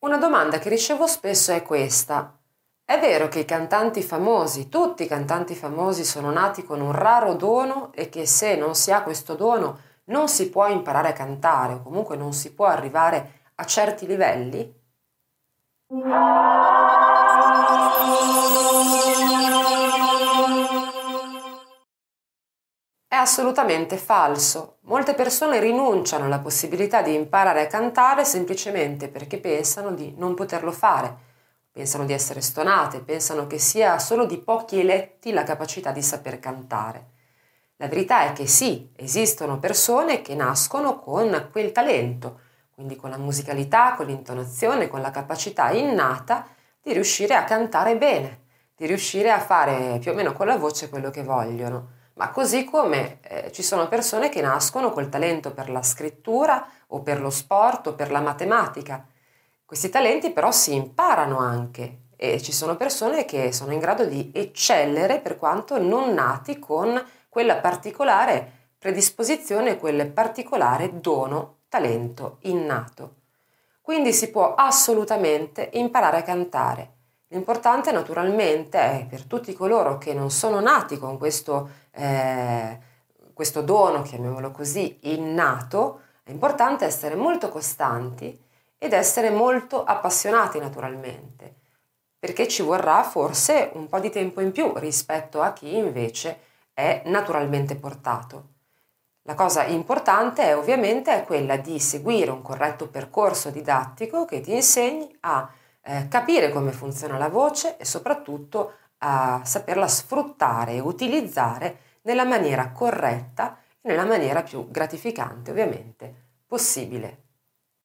Una domanda che ricevo spesso è questa. È vero che i cantanti famosi, tutti i cantanti famosi sono nati con un raro dono e che se non si ha questo dono non si può imparare a cantare o comunque non si può arrivare a certi livelli? È assolutamente falso. Molte persone rinunciano alla possibilità di imparare a cantare semplicemente perché pensano di non poterlo fare, pensano di essere stonate, pensano che sia solo di pochi eletti la capacità di saper cantare. La verità è che sì, esistono persone che nascono con quel talento, quindi con la musicalità, con l'intonazione, con la capacità innata di riuscire a cantare bene, di riuscire a fare più o meno con la voce quello che vogliono ma così come eh, ci sono persone che nascono col talento per la scrittura o per lo sport o per la matematica. Questi talenti però si imparano anche e ci sono persone che sono in grado di eccellere per quanto non nati con quella particolare predisposizione, quel particolare dono, talento innato. Quindi si può assolutamente imparare a cantare L'importante naturalmente è per tutti coloro che non sono nati con questo, eh, questo dono, chiamiamolo così, innato, è importante essere molto costanti ed essere molto appassionati naturalmente, perché ci vorrà forse un po' di tempo in più rispetto a chi invece è naturalmente portato. La cosa importante è ovviamente quella di seguire un corretto percorso didattico che ti insegni a eh, capire come funziona la voce e soprattutto a saperla sfruttare e utilizzare nella maniera corretta e nella maniera più gratificante ovviamente possibile.